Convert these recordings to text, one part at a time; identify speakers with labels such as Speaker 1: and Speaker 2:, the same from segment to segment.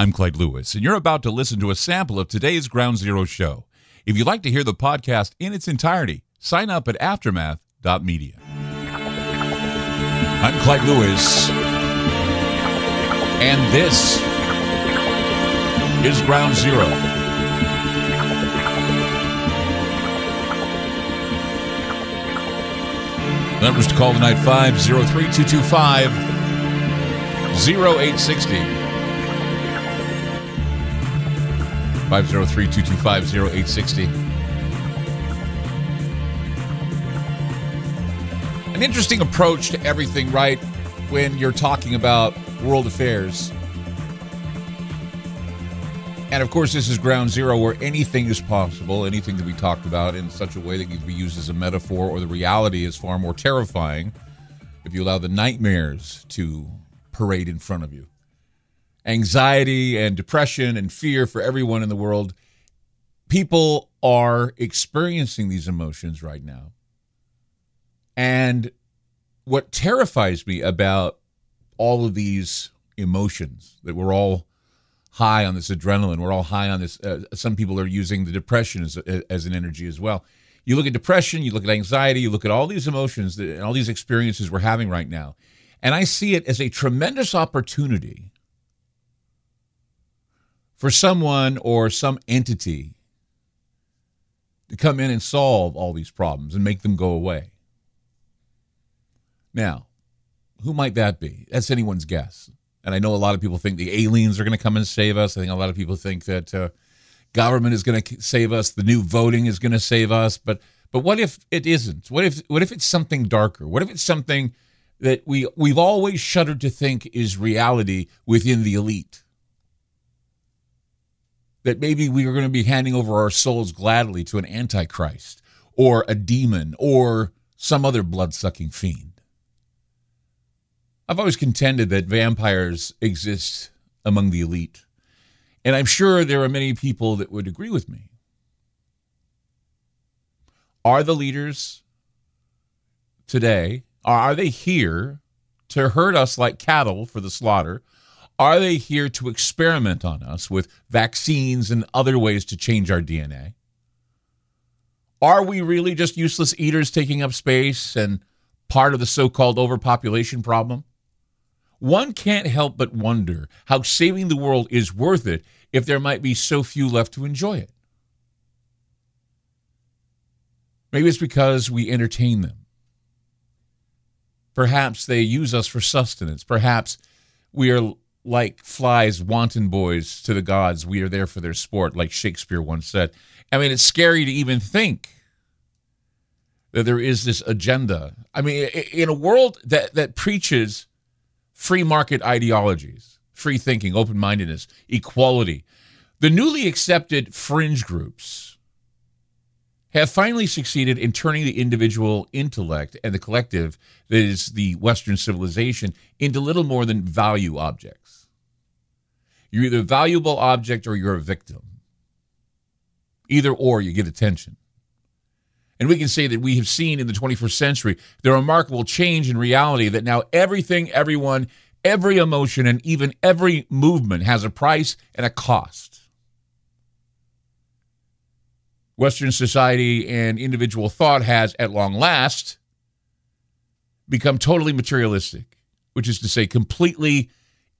Speaker 1: I'm Clyde Lewis, and you're about to listen to a sample of today's Ground Zero show. If you'd like to hear the podcast in its entirety, sign up at aftermath.media. I'm Clyde Lewis, and this is Ground Zero. Numbers to call tonight 503 225 0860. 503 225 0860. An interesting approach to everything, right? When you're talking about world affairs. And of course, this is ground zero where anything is possible, anything can be talked about in such a way that can be used as a metaphor, or the reality is far more terrifying if you allow the nightmares to parade in front of you. Anxiety and depression and fear for everyone in the world. People are experiencing these emotions right now. And what terrifies me about all of these emotions that we're all high on this adrenaline. We're all high on this. Uh, some people are using the depression as, as an energy as well. You look at depression, you look at anxiety, you look at all these emotions that, and all these experiences we're having right now. And I see it as a tremendous opportunity for someone or some entity to come in and solve all these problems and make them go away. Now, who might that be? That's anyone's guess. And I know a lot of people think the aliens are going to come and save us. I think a lot of people think that uh, government is going to save us. The new voting is going to save us. But but what if it isn't? What if what if it's something darker? What if it's something that we we've always shuddered to think is reality within the elite? That maybe we are going to be handing over our souls gladly to an antichrist or a demon or some other blood sucking fiend. I've always contended that vampires exist among the elite. And I'm sure there are many people that would agree with me. Are the leaders today, are they here to hurt us like cattle for the slaughter? Are they here to experiment on us with vaccines and other ways to change our DNA? Are we really just useless eaters taking up space and part of the so called overpopulation problem? one can't help but wonder how saving the world is worth it if there might be so few left to enjoy it. Maybe it's because we entertain them. Perhaps they use us for sustenance. Perhaps we are like flies, wanton boys to the gods. We are there for their sport, like Shakespeare once said. I mean, it's scary to even think that there is this agenda. I mean, in a world that, that preaches free market ideologies, free thinking, open mindedness, equality. The newly accepted fringe groups have finally succeeded in turning the individual intellect and the collective, that is the Western civilization, into little more than value objects. You're either a valuable object or you're a victim. Either or, you get attention. And we can say that we have seen in the 21st century the remarkable change in reality that now everything, everyone, every emotion, and even every movement has a price and a cost. Western society and individual thought has, at long last, become totally materialistic, which is to say, completely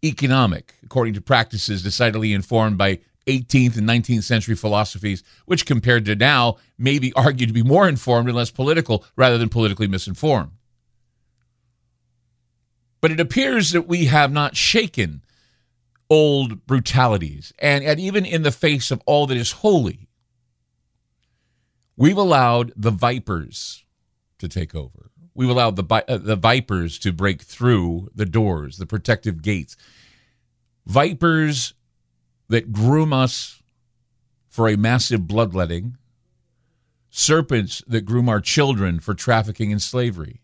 Speaker 1: economic, according to practices decidedly informed by 18th and 19th century philosophies, which compared to now may be argued to be more informed and less political rather than politically misinformed. But it appears that we have not shaken old brutalities. And, and even in the face of all that is holy, we've allowed the vipers to take over. We've allowed the, uh, the vipers to break through the doors, the protective gates. Vipers that groom us for a massive bloodletting, serpents that groom our children for trafficking and slavery.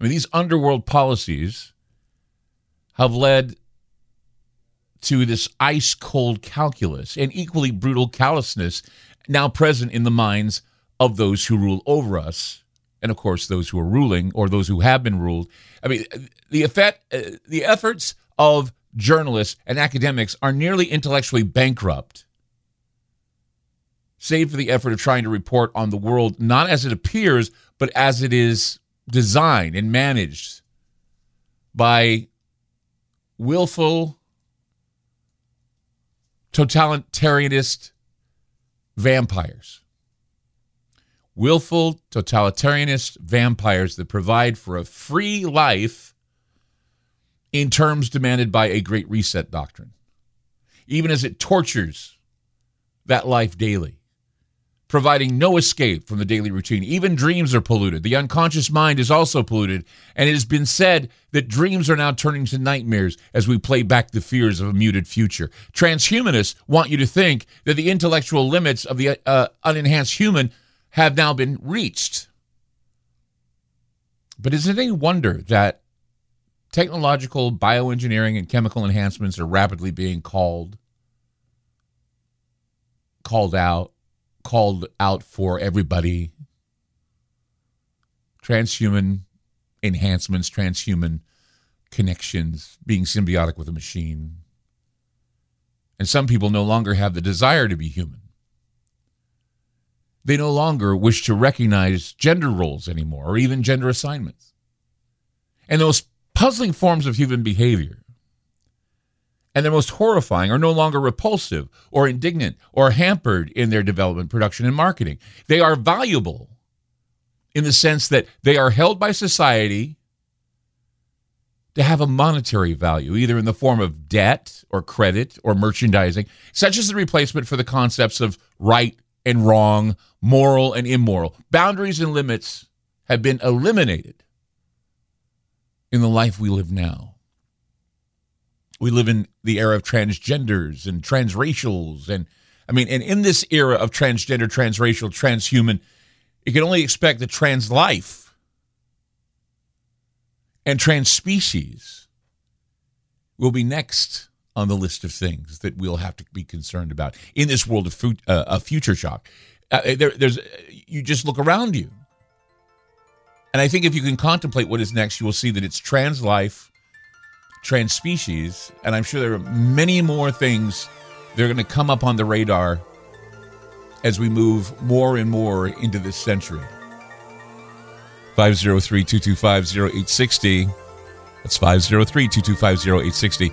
Speaker 1: I mean, these underworld policies have led to this ice cold calculus and equally brutal callousness now present in the minds of those who rule over us and of course those who are ruling or those who have been ruled i mean the effect uh, the efforts of journalists and academics are nearly intellectually bankrupt save for the effort of trying to report on the world not as it appears but as it is designed and managed by willful totalitarianist vampires. Willful totalitarianist vampires that provide for a free life in terms demanded by a Great Reset doctrine, even as it tortures that life daily providing no escape from the daily routine. Even dreams are polluted. The unconscious mind is also polluted. And it has been said that dreams are now turning to nightmares as we play back the fears of a muted future. Transhumanists want you to think that the intellectual limits of the uh, unenhanced human have now been reached. But is it any wonder that technological bioengineering and chemical enhancements are rapidly being called called out called out for everybody transhuman enhancements, transhuman connections, being symbiotic with a machine. And some people no longer have the desire to be human. They no longer wish to recognize gender roles anymore or even gender assignments. And those puzzling forms of human behavior and their most horrifying are no longer repulsive or indignant or hampered in their development, production, and marketing. They are valuable in the sense that they are held by society to have a monetary value, either in the form of debt or credit or merchandising, such as the replacement for the concepts of right and wrong, moral and immoral. Boundaries and limits have been eliminated in the life we live now. We live in the era of transgenders and transracials. And I mean, and in this era of transgender, transracial, transhuman, you can only expect that trans life and trans species will be next on the list of things that we'll have to be concerned about in this world of, fu- uh, of future shock. Uh, there, there's you just look around you, and I think if you can contemplate what is next, you will see that it's trans life trans species, and I'm sure there are many more things that are going to come up on the radar as we move more and more into this century. 503 225 0860. That's 503 225 0860.